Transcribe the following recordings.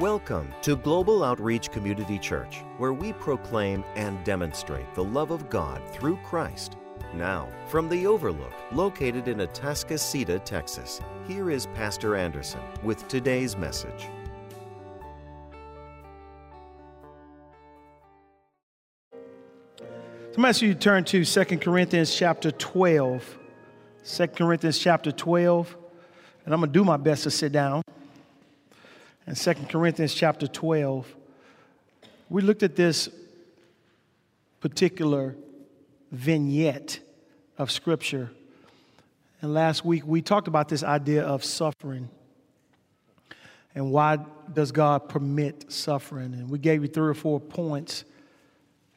Welcome to Global Outreach Community Church, where we proclaim and demonstrate the love of God through Christ. Now, from the Overlook, located in Atascocita, Texas, here is Pastor Anderson with today's message. So I'm asking you to turn to 2 Corinthians chapter 12. 2 Corinthians chapter 12. And I'm going to do my best to sit down. In 2 Corinthians chapter 12, we looked at this particular vignette of Scripture. And last week we talked about this idea of suffering. And why does God permit suffering? And we gave you three or four points.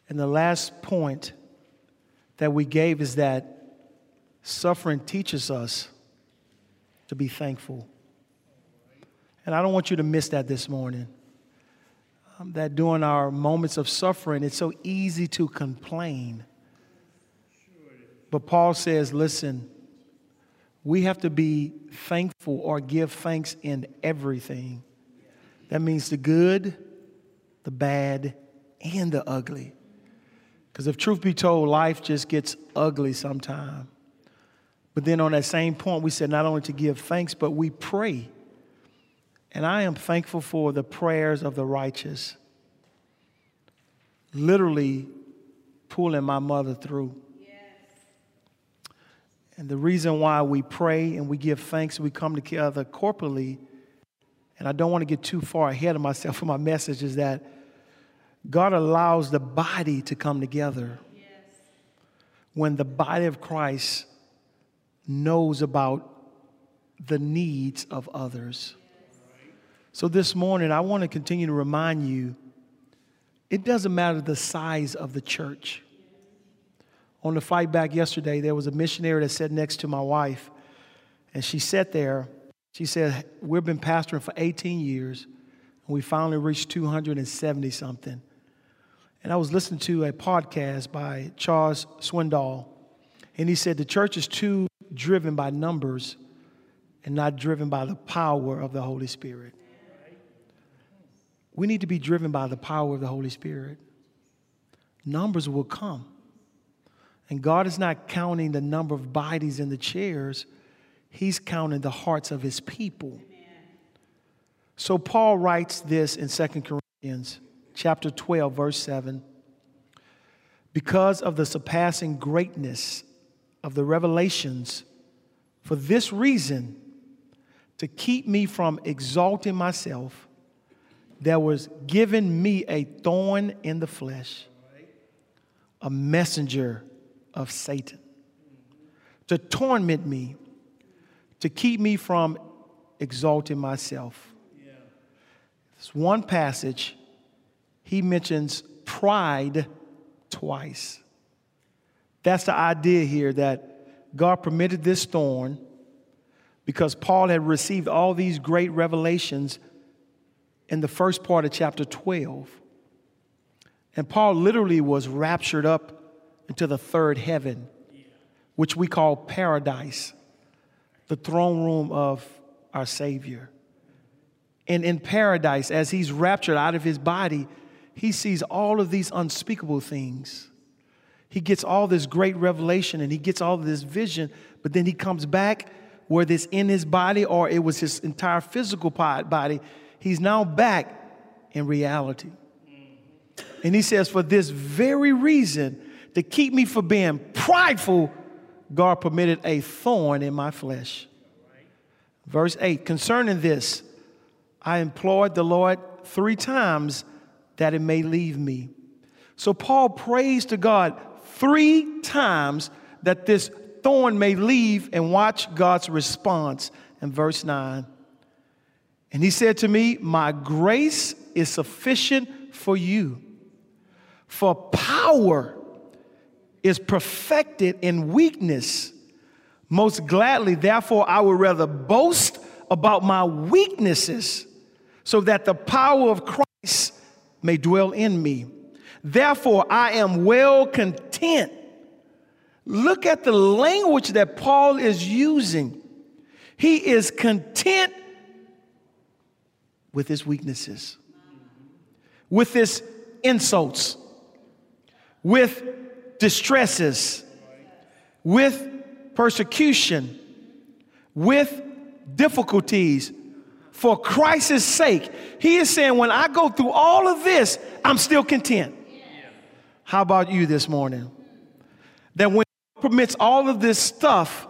And the last point that we gave is that suffering teaches us to be thankful. And I don't want you to miss that this morning. Um, that during our moments of suffering, it's so easy to complain. But Paul says, listen, we have to be thankful or give thanks in everything. That means the good, the bad, and the ugly. Because if truth be told, life just gets ugly sometimes. But then on that same point, we said not only to give thanks, but we pray and I am thankful for the prayers of the righteous, literally pulling my mother through. Yes. And the reason why we pray and we give thanks, we come together corporately, and I don't want to get too far ahead of myself for my message, is that God allows the body to come together. Yes. When the body of Christ knows about the needs of others. So this morning, I want to continue to remind you it doesn't matter the size of the church. On the fight back yesterday, there was a missionary that sat next to my wife, and she sat there. She said, We've been pastoring for 18 years, and we finally reached 270 something. And I was listening to a podcast by Charles Swindoll, and he said, The church is too driven by numbers and not driven by the power of the Holy Spirit. We need to be driven by the power of the Holy Spirit. Numbers will come. And God is not counting the number of bodies in the chairs, He's counting the hearts of His people. So Paul writes this in 2 Corinthians chapter 12 verse 7 because of the surpassing greatness of the revelations for this reason to keep me from exalting myself there was given me a thorn in the flesh, a messenger of Satan, to torment me, to keep me from exalting myself. This one passage, he mentions pride twice. That's the idea here that God permitted this thorn because Paul had received all these great revelations in the first part of chapter 12. And Paul literally was raptured up into the third heaven, which we call paradise, the throne room of our Savior. And in paradise, as he's raptured out of his body, he sees all of these unspeakable things. He gets all this great revelation and he gets all this vision, but then he comes back, whether it's in his body or it was his entire physical body, He's now back in reality. And he says, For this very reason, to keep me from being prideful, God permitted a thorn in my flesh. Verse 8 Concerning this, I implored the Lord three times that it may leave me. So Paul prays to God three times that this thorn may leave and watch God's response in verse 9. And he said to me, My grace is sufficient for you, for power is perfected in weakness. Most gladly, therefore, I would rather boast about my weaknesses so that the power of Christ may dwell in me. Therefore, I am well content. Look at the language that Paul is using. He is content with his weaknesses, with his insults, with distresses, with persecution, with difficulties for Christ's sake. He is saying, when I go through all of this, I'm still content. How about you this morning? That when God permits all of this stuff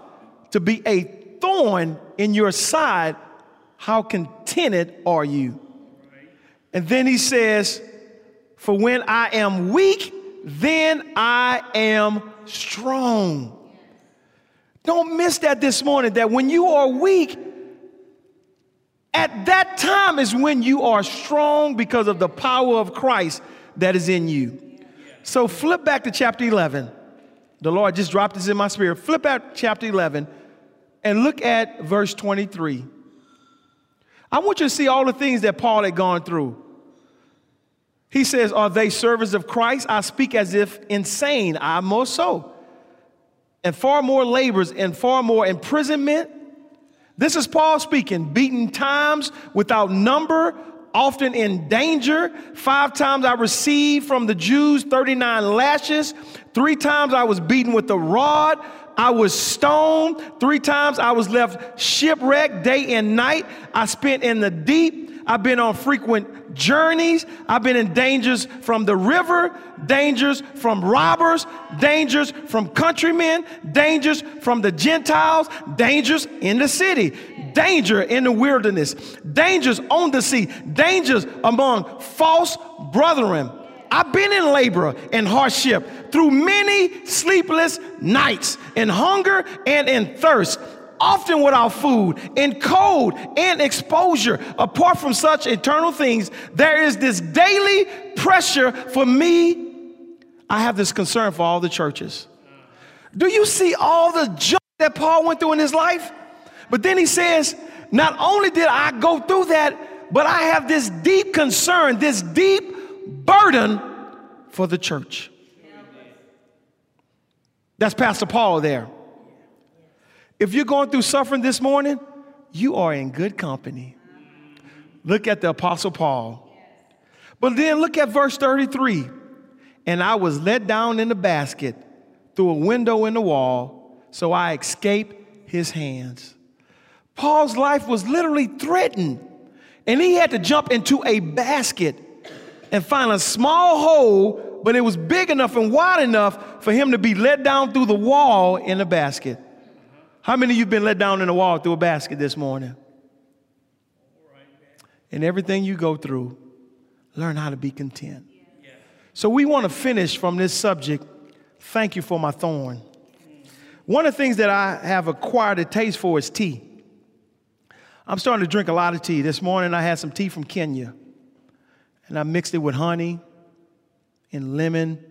to be a thorn in your side, how contented are you? And then he says, For when I am weak, then I am strong. Don't miss that this morning, that when you are weak, at that time is when you are strong because of the power of Christ that is in you. So flip back to chapter 11. The Lord just dropped this in my spirit. Flip out chapter 11 and look at verse 23. I want you to see all the things that Paul had gone through. He says, Are they servants of Christ? I speak as if insane. I more so. And far more labors and far more imprisonment. This is Paul speaking, beaten times without number, often in danger. Five times I received from the Jews 39 lashes. Three times I was beaten with a rod. I was stoned. Three times I was left shipwrecked day and night. I spent in the deep. I've been on frequent journeys. I've been in dangers from the river, dangers from robbers, dangers from countrymen, dangers from the Gentiles, dangers in the city, danger in the wilderness, dangers on the sea, dangers among false brethren. I've been in labor and hardship through many sleepless nights, in hunger and in thirst, often without food, in cold and exposure. Apart from such eternal things, there is this daily pressure for me. I have this concern for all the churches. Do you see all the junk that Paul went through in his life? But then he says, Not only did I go through that, but I have this deep concern, this deep burden for the church. That's Pastor Paul there. If you're going through suffering this morning, you are in good company. Look at the Apostle Paul. But then look at verse 33. And I was let down in the basket through a window in the wall, so I escaped his hands. Paul's life was literally threatened, and he had to jump into a basket and find a small hole, but it was big enough and wide enough for him to be let down through the wall in a basket. How many of you been let down in the wall through a basket this morning? And everything you go through, learn how to be content. So we want to finish from this subject. Thank you for my thorn. One of the things that I have acquired a taste for is tea. I'm starting to drink a lot of tea. This morning I had some tea from Kenya and I mixed it with honey and lemon.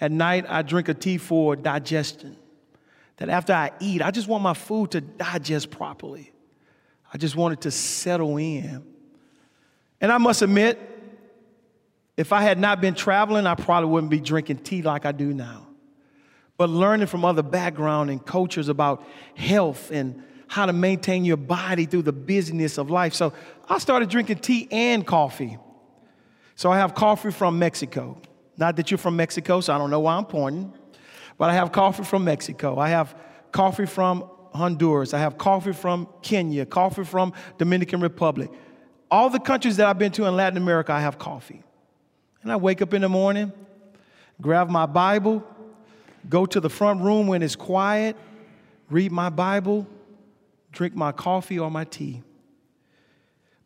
At night, I drink a tea for digestion. That after I eat, I just want my food to digest properly. I just want it to settle in. And I must admit, if I had not been traveling, I probably wouldn't be drinking tea like I do now. But learning from other background and cultures about health and how to maintain your body through the busyness of life. So I started drinking tea and coffee. So I have coffee from Mexico. Not that you're from Mexico, so I don't know why I'm pointing, but I have coffee from Mexico. I have coffee from Honduras. I have coffee from Kenya, coffee from Dominican Republic. All the countries that I've been to in Latin America, I have coffee. And I wake up in the morning, grab my Bible, go to the front room when it's quiet, read my Bible, drink my coffee or my tea.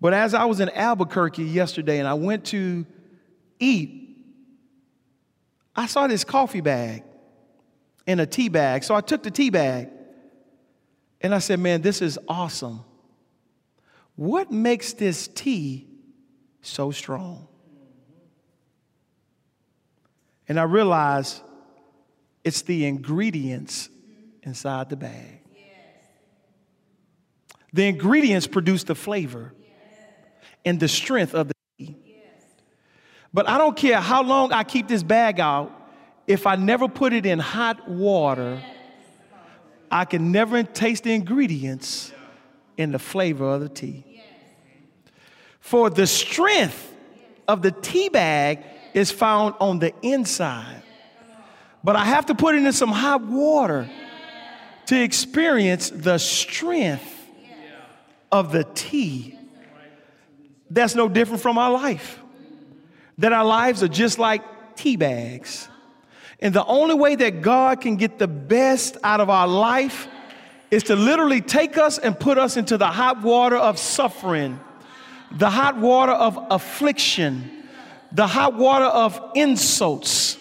But as I was in Albuquerque yesterday and I went to eat, I saw this coffee bag in a tea bag. So I took the tea bag and I said, Man, this is awesome. What makes this tea so strong? And I realized it's the ingredients inside the bag. The ingredients produce the flavor and the strength of the tea. But I don't care how long I keep this bag out, if I never put it in hot water, I can never taste the ingredients in the flavor of the tea. For the strength of the tea bag is found on the inside. But I have to put it in some hot water to experience the strength of the tea. That's no different from our life. That our lives are just like tea bags. And the only way that God can get the best out of our life is to literally take us and put us into the hot water of suffering, the hot water of affliction, the hot water of insults,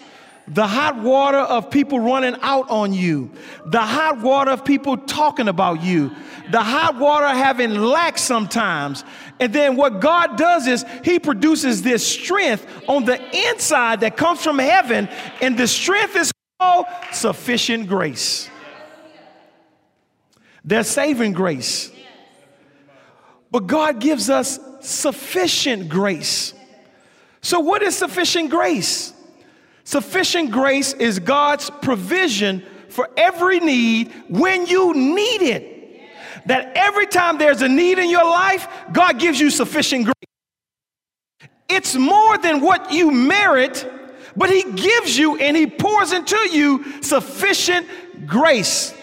the hot water of people running out on you, the hot water of people talking about you, the hot water having lack sometimes. And then what God does is He produces this strength on the inside that comes from heaven, and the strength is called sufficient grace. There's saving grace. But God gives us sufficient grace. So, what is sufficient grace? Sufficient grace is God's provision for every need when you need it. That every time there's a need in your life, God gives you sufficient grace. It's more than what you merit, but He gives you and He pours into you sufficient grace.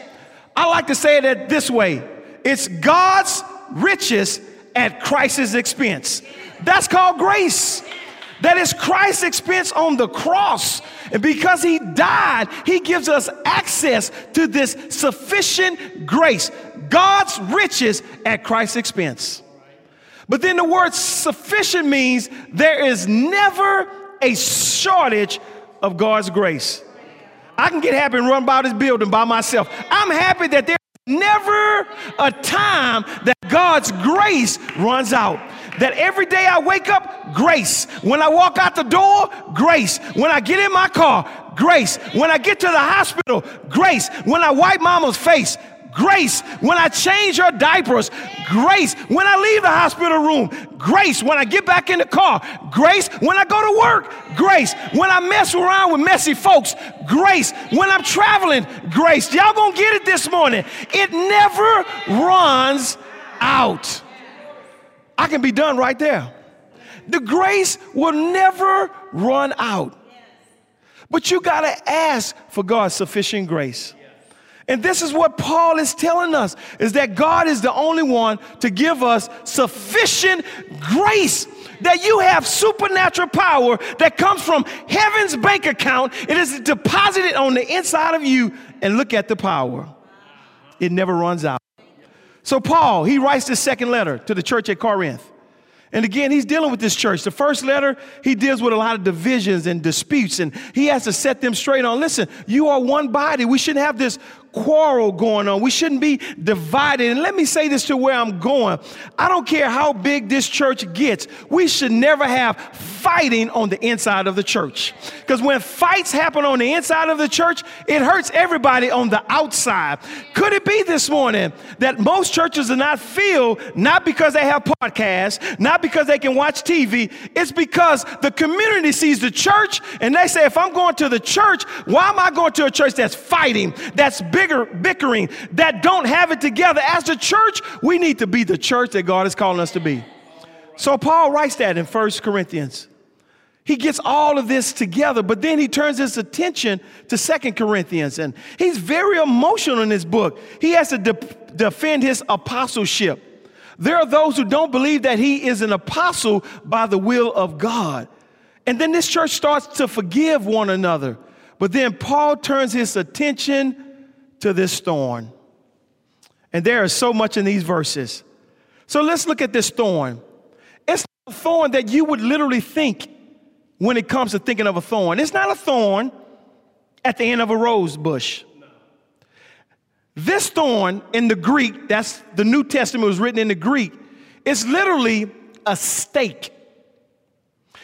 I like to say it this way it's God's riches at Christ's expense. That's called grace. That is Christ's expense on the cross. And because he died, he gives us access to this sufficient grace. God's riches at Christ's expense. But then the word sufficient means there is never a shortage of God's grace. I can get happy and run by this building by myself. I'm happy that there's never a time that God's grace runs out. That every day I wake up, grace. When I walk out the door, grace. When I get in my car, grace. When I get to the hospital, grace. When I wipe mama's face, grace. When I change her diapers, grace. When I leave the hospital room, grace. When I get back in the car, grace. When I go to work, grace. When I mess around with messy folks, grace. When I'm traveling, grace. Y'all gonna get it this morning. It never runs out. I can be done right there. The grace will never run out. But you got to ask for God's sufficient grace. And this is what Paul is telling us is that God is the only one to give us sufficient grace. That you have supernatural power that comes from heaven's bank account. It is deposited on the inside of you. And look at the power, it never runs out. So, Paul, he writes this second letter to the church at Corinth. And again, he's dealing with this church. The first letter, he deals with a lot of divisions and disputes, and he has to set them straight on listen, you are one body. We shouldn't have this quarrel going on. We shouldn't be divided. And let me say this to where I'm going. I don't care how big this church gets, we should never have fighting on the inside of the church. Because when fights happen on the inside of the church, it hurts everybody on the outside. Could it be this morning that most churches are not filled not because they have podcasts, not because they can watch TV, it's because the community sees the church and they say, if I'm going to the church, why am I going to a church that's fighting, that's? Bigger bickering that don't have it together. As the church, we need to be the church that God is calling us to be. So Paul writes that in First Corinthians. He gets all of this together, but then he turns his attention to Second Corinthians, and he's very emotional in this book. He has to de- defend his apostleship. There are those who don't believe that he is an apostle by the will of God. And then this church starts to forgive one another. But then Paul turns his attention to this thorn. And there is so much in these verses. So let's look at this thorn. It's a thorn that you would literally think when it comes to thinking of a thorn. It's not a thorn at the end of a rose bush. This thorn in the Greek, that's the New Testament was written in the Greek, it's literally a stake.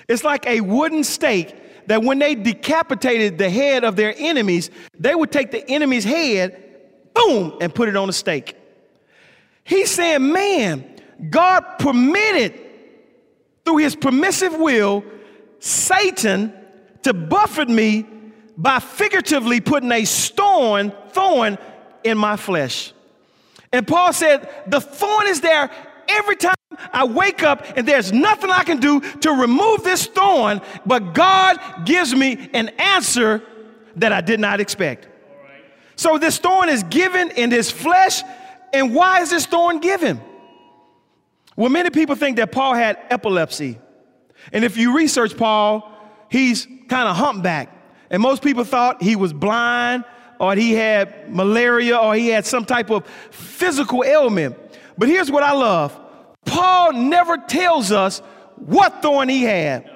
It's like a wooden stake that when they decapitated the head of their enemies, they would take the enemy's head, boom, and put it on a stake. He's saying, man, God permitted through his permissive will Satan to buffet me by figuratively putting a thorn, thorn in my flesh. And Paul said, the thorn is there every time I wake up and there's nothing I can do to remove this thorn, but God gives me an answer that I did not expect. So this thorn is given in his flesh. And why is this thorn given? Well, many people think that Paul had epilepsy. And if you research Paul, he's kind of humpback. And most people thought he was blind or he had malaria or he had some type of physical ailment. But here's what I love Paul never tells us what thorn he had.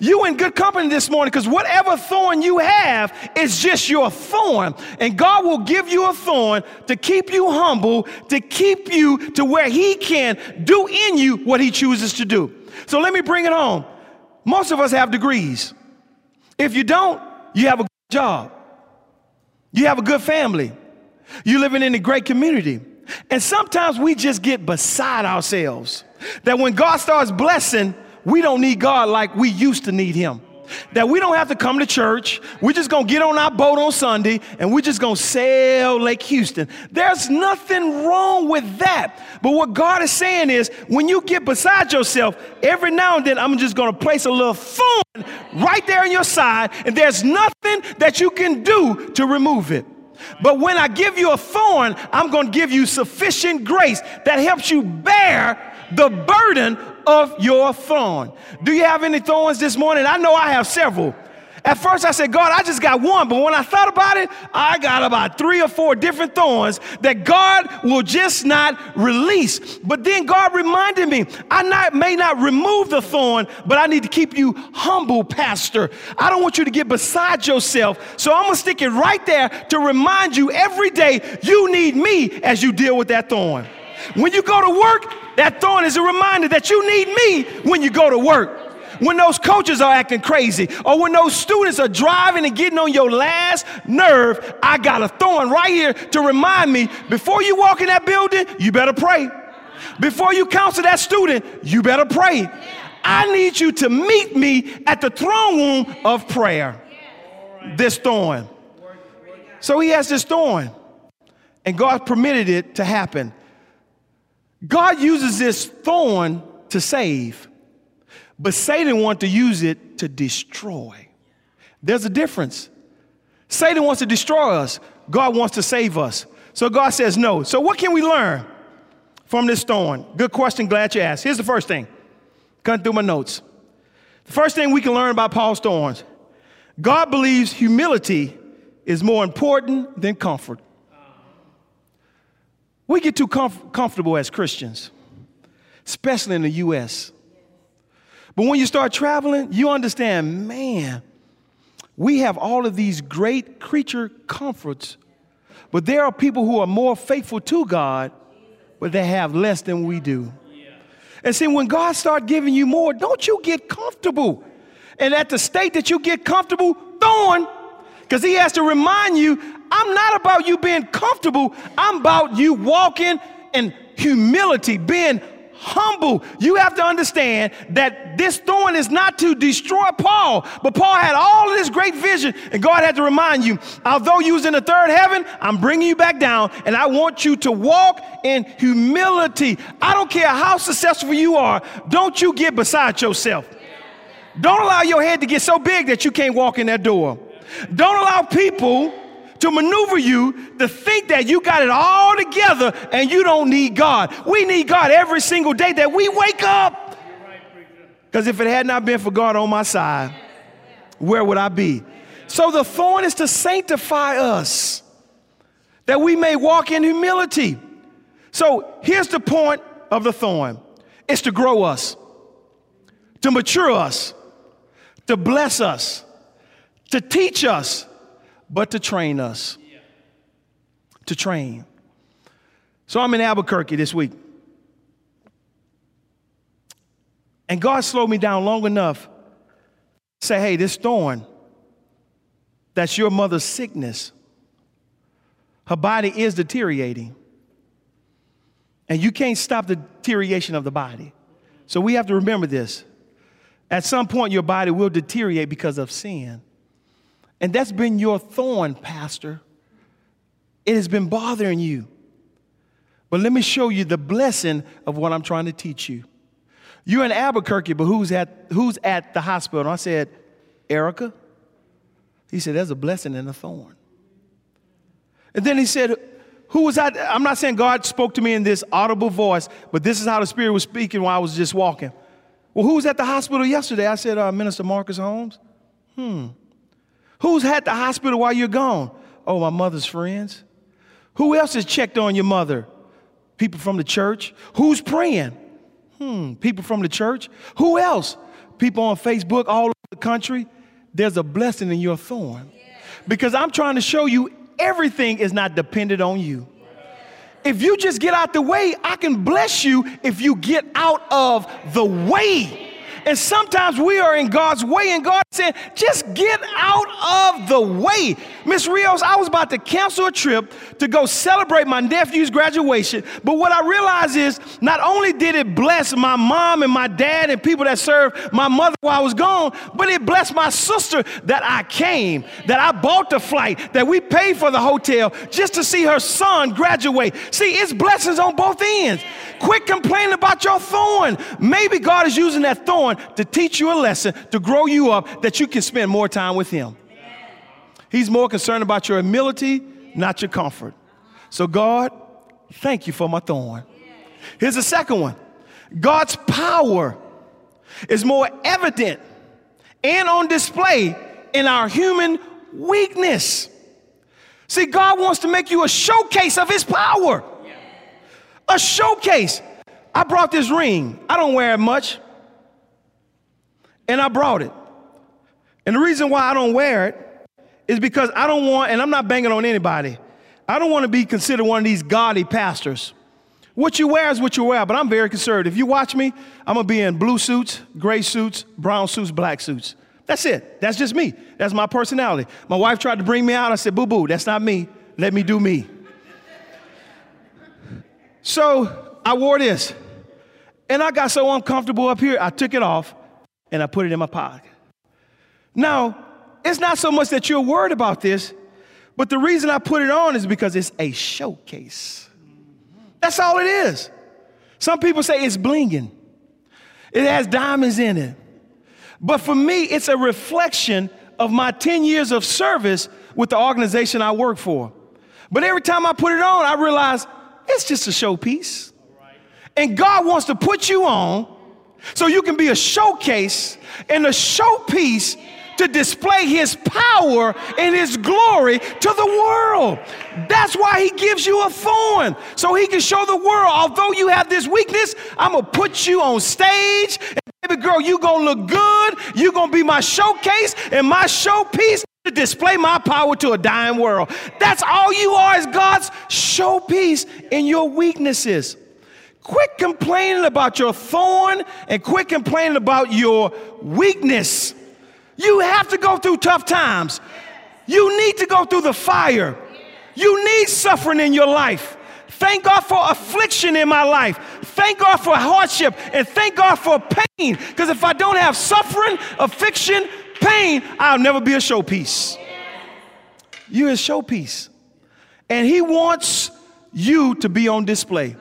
You in good company this morning because whatever thorn you have is just your thorn. And God will give you a thorn to keep you humble, to keep you to where He can do in you what He chooses to do. So let me bring it home. Most of us have degrees. If you don't, you have a good job. You have a good family. You're living in a great community. And sometimes we just get beside ourselves. That when God starts blessing, we don't need God like we used to need Him. That we don't have to come to church. We're just gonna get on our boat on Sunday and we're just gonna sail Lake Houston. There's nothing wrong with that. But what God is saying is when you get beside yourself, every now and then I'm just gonna place a little thorn right there in your side, and there's nothing that you can do to remove it. But when I give you a thorn, I'm going to give you sufficient grace that helps you bear the burden of your thorn. Do you have any thorns this morning? I know I have several. At first, I said, God, I just got one. But when I thought about it, I got about three or four different thorns that God will just not release. But then God reminded me, I not, may not remove the thorn, but I need to keep you humble, Pastor. I don't want you to get beside yourself. So I'm going to stick it right there to remind you every day you need me as you deal with that thorn. When you go to work, that thorn is a reminder that you need me when you go to work when those coaches are acting crazy, or when those students are driving and getting on your last nerve, I got a thorn right here to remind me before you walk in that building, you better pray. Before you counsel that student, you better pray. I need you to meet me at the throne room of prayer. This thorn. So he has this thorn, and God permitted it to happen. God uses this thorn to save. But Satan wants to use it to destroy. There's a difference. Satan wants to destroy us. God wants to save us. So God says no. So what can we learn from this thorn? Good question. Glad you asked. Here's the first thing. Cutting through my notes. The first thing we can learn about Paul's thorns. God believes humility is more important than comfort. We get too comf- comfortable as Christians, especially in the U.S. But when you start traveling, you understand, man, we have all of these great creature comforts, but there are people who are more faithful to God, but they have less than we do. And see, when God starts giving you more, don't you get comfortable. And at the state that you get comfortable, thorn, because He has to remind you, I'm not about you being comfortable, I'm about you walking in humility, being humble. You have to understand that this thorn is not to destroy Paul, but Paul had all of this great vision, and God had to remind you, although you was in the third heaven, I'm bringing you back down, and I want you to walk in humility. I don't care how successful you are, don't you get beside yourself. Don't allow your head to get so big that you can't walk in that door. Don't allow people to maneuver you to think that you got it all together and you don't need God. We need God every single day that we wake up. Because if it had not been for God on my side, where would I be? So the thorn is to sanctify us, that we may walk in humility. So here's the point of the thorn it's to grow us, to mature us, to bless us, to teach us, but to train us. To train. So I'm in Albuquerque this week. And God slowed me down long enough to say, hey, this thorn, that's your mother's sickness. Her body is deteriorating. And you can't stop the deterioration of the body. So we have to remember this. At some point, your body will deteriorate because of sin. And that's been your thorn, Pastor. It has been bothering you. But let me show you the blessing of what I'm trying to teach you. You're in Albuquerque, but who's at, who's at the hospital? And I said, Erica. He said, There's a blessing and a thorn. And then he said, Who was that? I'm not saying God spoke to me in this audible voice, but this is how the Spirit was speaking while I was just walking. Well, who was at the hospital yesterday? I said, uh, Minister Marcus Holmes. Hmm. Who's at the hospital while you're gone? Oh, my mother's friends. Who else has checked on your mother? People from the church. Who's praying? Hmm, people from the church. Who else? People on Facebook all over the country. There's a blessing in your thorn. Because I'm trying to show you everything is not dependent on you. If you just get out the way, I can bless you if you get out of the way. And sometimes we are in God's way, and God said, just get out of the way. Miss Rios, I was about to cancel a trip to go celebrate my nephew's graduation. But what I realized is not only did it bless my mom and my dad and people that served my mother while I was gone, but it blessed my sister that I came, that I bought the flight, that we paid for the hotel just to see her son graduate. See, it's blessings on both ends. Quit complaining about your thorn. Maybe God is using that thorn to teach you a lesson, to grow you up, that you can spend more time with Him. He's more concerned about your humility, not your comfort. So, God, thank you for my thorn. Here's the second one God's power is more evident and on display in our human weakness. See, God wants to make you a showcase of His power a showcase. I brought this ring. I don't wear it much. And I brought it. And the reason why I don't wear it is because I don't want, and I'm not banging on anybody, I don't want to be considered one of these gaudy pastors. What you wear is what you wear, but I'm very conservative. If you watch me, I'm gonna be in blue suits, gray suits, brown suits, black suits. That's it. That's just me. That's my personality. My wife tried to bring me out. I said, boo boo, that's not me. Let me do me. So I wore this. And I got so uncomfortable up here, I took it off and I put it in my pocket. Now, it's not so much that you're worried about this, but the reason I put it on is because it's a showcase. That's all it is. Some people say it's blinging, it has diamonds in it. But for me, it's a reflection of my 10 years of service with the organization I work for. But every time I put it on, I realize it's just a showpiece. And God wants to put you on so you can be a showcase and a showpiece to display his power and his glory to the world. That's why he gives you a thorn, so he can show the world, although you have this weakness, I'm gonna put you on stage. And baby girl, you gonna look good. You gonna be my showcase and my showpiece to display my power to a dying world. That's all you are is God's showpiece in your weaknesses. Quit complaining about your thorn and quit complaining about your weakness. You have to go through tough times. You need to go through the fire. You need suffering in your life. Thank God for affliction in my life. Thank God for hardship and thank God for pain. Because if I don't have suffering, affliction, pain, I'll never be a showpiece. You're a showpiece. And He wants you to be on display.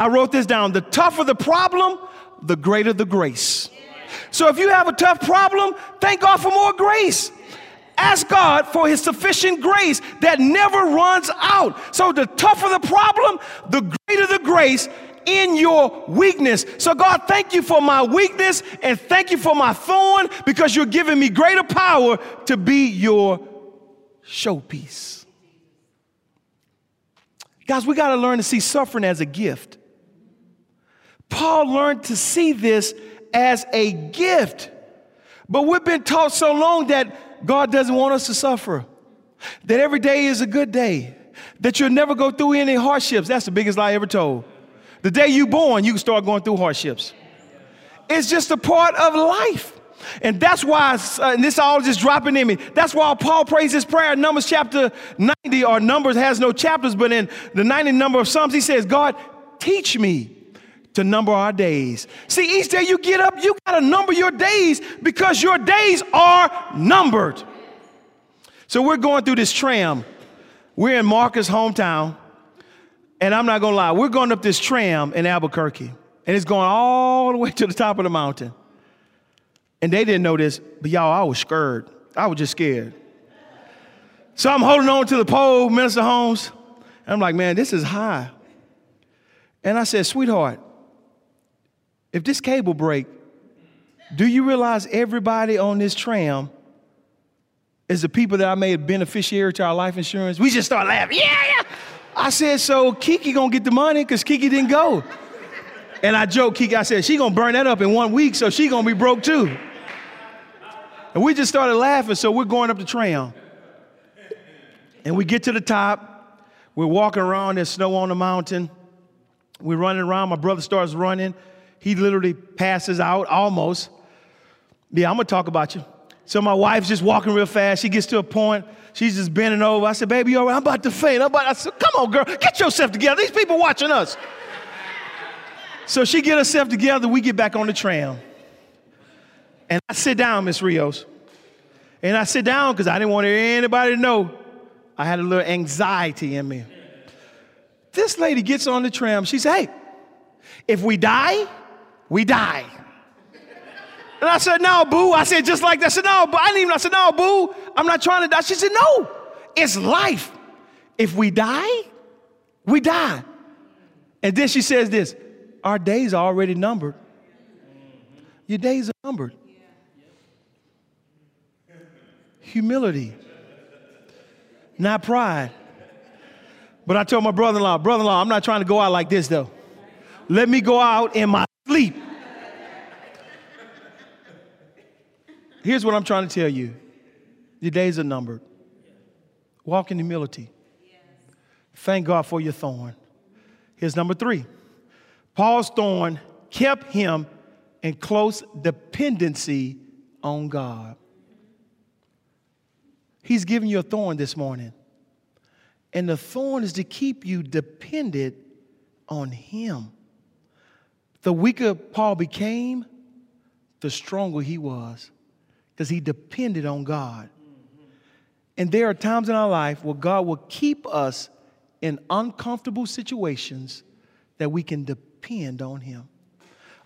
I wrote this down. The tougher the problem, the greater the grace. So if you have a tough problem, thank God for more grace. Ask God for his sufficient grace that never runs out. So the tougher the problem, the greater the grace in your weakness. So, God, thank you for my weakness and thank you for my thorn because you're giving me greater power to be your showpiece. Guys, we got to learn to see suffering as a gift. Paul learned to see this as a gift. But we've been taught so long that God doesn't want us to suffer, that every day is a good day, that you'll never go through any hardships. That's the biggest lie ever told. The day you're born, you can start going through hardships. It's just a part of life. And that's why, uh, and this all just dropping in me. That's why Paul prays this prayer in Numbers chapter 90, or Numbers has no chapters, but in the 90 number of Psalms, he says, God, teach me to number our days. See, each day you get up, you got to number your days because your days are numbered. So we're going through this tram. We're in Marcus' hometown. And I'm not gonna lie, we're going up this tram in Albuquerque, and it's going all the way to the top of the mountain. And they didn't know this, but y'all, I was scared. I was just scared. So I'm holding on to the pole, Minister Holmes. And I'm like, man, this is high. And I said, sweetheart, if this cable break, do you realize everybody on this tram is the people that I made beneficiary to our life insurance? We just start laughing. Yeah, yeah. I said, so Kiki gonna get the money because Kiki didn't go. And I joked Kiki, I said, she gonna burn that up in one week, so she gonna be broke too. And we just started laughing, so we're going up the tram. And we get to the top, we're walking around, there's snow on the mountain. We're running around, my brother starts running. He literally passes out almost. Yeah, I'm gonna talk about you. So my wife's just walking real fast. She gets to a point, she's just bending over. I said, baby, all right, I'm about to faint. I'm about, I said, come on, girl, get yourself together. These people watching us. So she get herself together, we get back on the tram. And I sit down, Miss Rios. And I sit down because I didn't want anybody to know I had a little anxiety in me. This lady gets on the tram. She said, Hey, if we die, we die. And I said, No, boo. I said, just like that. I said, No, but I didn't even. I said, No, boo. I'm not trying to die. She said, No, it's life. If we die, we die. And then she says this Our days are already numbered. Your days are numbered humility, not pride. But I told my brother in law, brother in law, I'm not trying to go out like this though. Let me go out in my sleep. Here's what I'm trying to tell you your days are numbered. Walk in humility. Thank God for your thorn. Here's number three Paul's thorn kept him in close dependency on God. He's giving you a thorn this morning. And the thorn is to keep you dependent on Him. The weaker Paul became, the stronger he was because he depended on God. And there are times in our life where God will keep us in uncomfortable situations that we can depend on Him.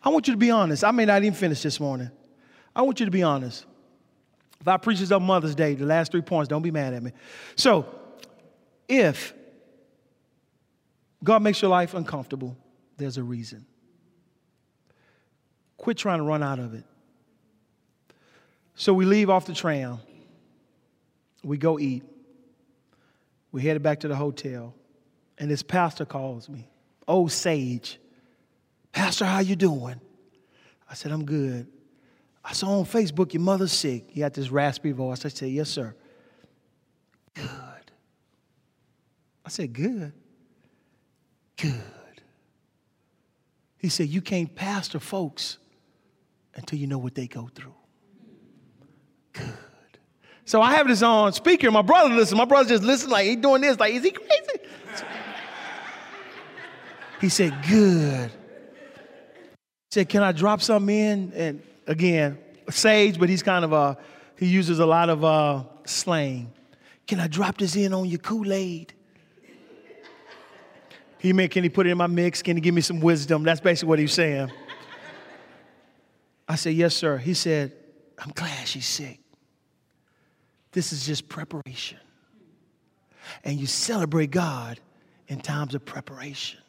I want you to be honest. I may not even finish this morning. I want you to be honest. If I preach this on Mother's Day, the last three points, don't be mad at me. So, if God makes your life uncomfortable, there's a reason. Quit trying to run out of it. So we leave off the tram. We go eat. We headed back to the hotel. And this pastor calls me. Oh, Sage. Pastor, how you doing? I said, I'm good. I saw on Facebook your mother's sick. He had this raspy voice. I said, Yes, sir. Good. I said, Good. Good. He said, You can't pastor folks until you know what they go through. Good. So I have this on speaker. My brother listen. My brother just listen like he doing this. Like, is he crazy? he said, Good. He said, Can I drop something in? And again, sage, but he's kind of a, he uses a lot of uh, slang. Can I drop this in on your Kool-Aid? He meant, can he put it in my mix? Can he give me some wisdom? That's basically what he's saying. I said, yes, sir. He said, I'm glad she's sick. This is just preparation. And you celebrate God in times of preparation.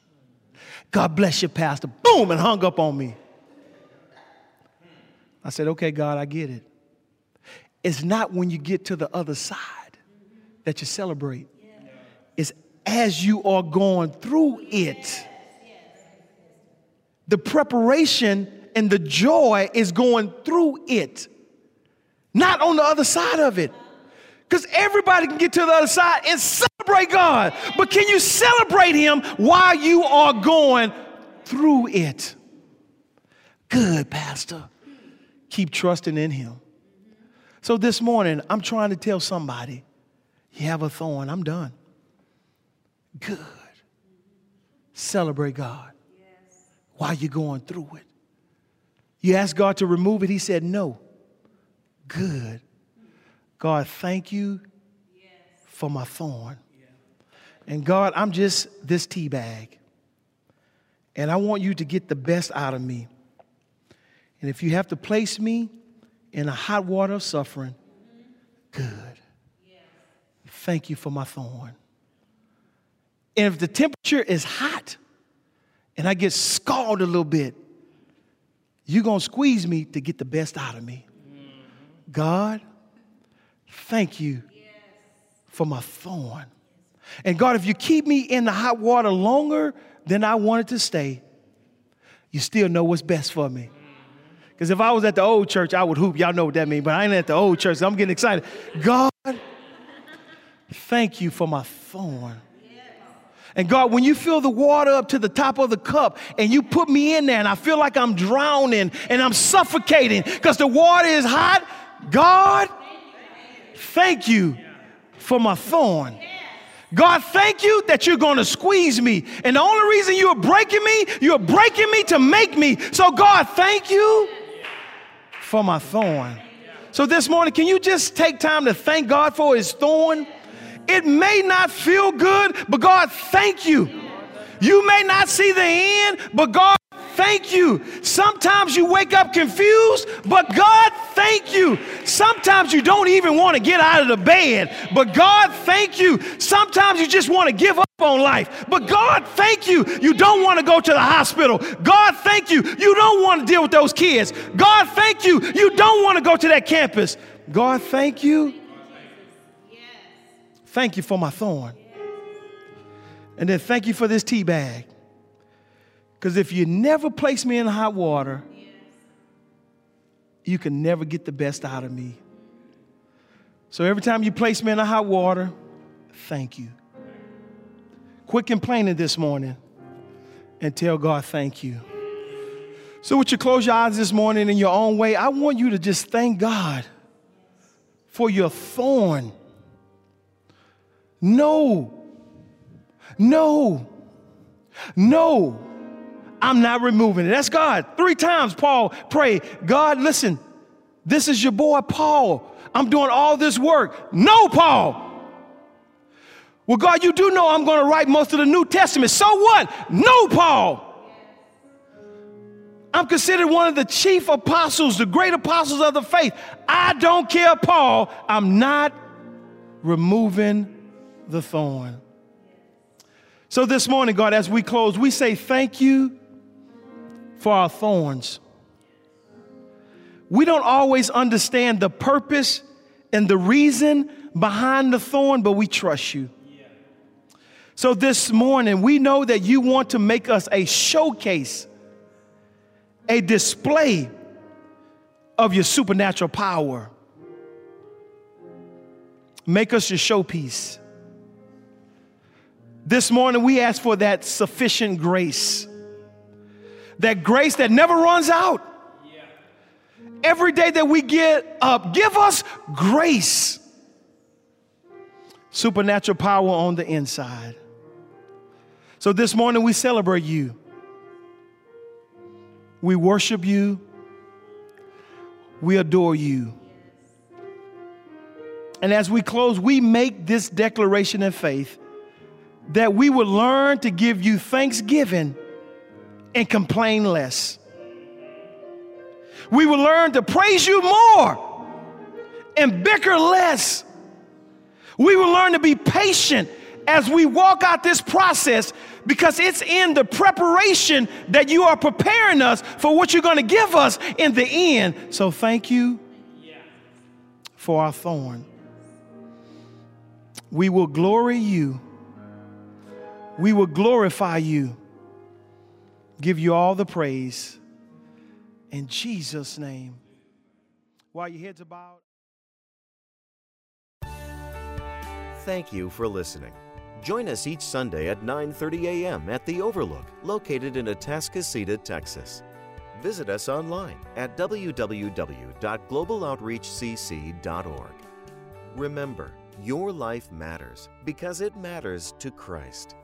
God bless you, Pastor. Boom, and hung up on me. I said, okay, God, I get it. It's not when you get to the other side that you celebrate, it's as you are going through it. The preparation and the joy is going through it, not on the other side of it. Because everybody can get to the other side and celebrate God. But can you celebrate Him while you are going through it? Good, Pastor keep trusting in Him. So this morning, I'm trying to tell somebody, you have a thorn. I'm done. Good. Celebrate God while you're going through it. You ask God to remove it, He said, No. Good. God, thank you for my thorn. And God, I'm just this tea bag. And I want you to get the best out of me. And if you have to place me in a hot water of suffering, good. Thank you for my thorn. And if the temperature is hot and I get scalded a little bit, you're going to squeeze me to get the best out of me. God, thank you for my thorn. And God, if you keep me in the hot water longer than I wanted to stay, you still know what's best for me. Because if I was at the old church, I would hoop. Y'all know what that means, but I ain't at the old church. So I'm getting excited. God, thank you for my thorn. And God, when you fill the water up to the top of the cup and you put me in there and I feel like I'm drowning and I'm suffocating because the water is hot, God, thank you for my thorn. God, thank you that you're going to squeeze me. And the only reason you're breaking me, you're breaking me to make me. So, God, thank you for my thorn. So, this morning, can you just take time to thank God for his thorn? It may not feel good, but God, thank you. You may not see the end, but God, thank you. Sometimes you wake up confused, but God, thank you. Sometimes you don't even want to get out of the bed, but God, thank you. Sometimes you just want to give up on life, but God, thank you. You don't want to go to the hospital. God, thank you. You don't want to deal with those kids. God, thank you. You don't want to go to that campus. God, thank you. Thank you for my thorn. And then thank you for this tea bag. Because if you never place me in hot water, you can never get the best out of me. So every time you place me in the hot water, thank you. Quit complaining this morning and tell God thank you. So, would you close your eyes this morning in your own way? I want you to just thank God for your thorn no, no, no, I'm not removing it. That's God. Three times Paul prayed, God, listen, this is your boy Paul. I'm doing all this work. No, Paul. Well, God, you do know I'm going to write most of the New Testament. So what? No, Paul. I'm considered one of the chief apostles, the great apostles of the faith. I don't care, Paul. I'm not removing the thorn. So this morning, God, as we close, we say thank you for our thorns. We don't always understand the purpose and the reason behind the thorn, but we trust you. So this morning, we know that you want to make us a showcase, a display of your supernatural power. Make us your showpiece. This morning, we ask for that sufficient grace. That grace that never runs out. Every day that we get up, give us grace. Supernatural power on the inside. So this morning, we celebrate you. We worship you. We adore you. And as we close, we make this declaration of faith that we would learn to give you thanksgiving and complain less. We will learn to praise you more and bicker less. We will learn to be patient as we walk out this process because it's in the preparation that you are preparing us for what you're going to give us in the end. So thank you for our thorn. We will glory you we will glorify you, give you all the praise. In Jesus' name. While your heads are bowed. Thank you for listening. Join us each Sunday at 9:30 a.m. at The Overlook, located in Atascocita, Texas. Visit us online at www.globaloutreachcc.org. Remember, your life matters because it matters to Christ.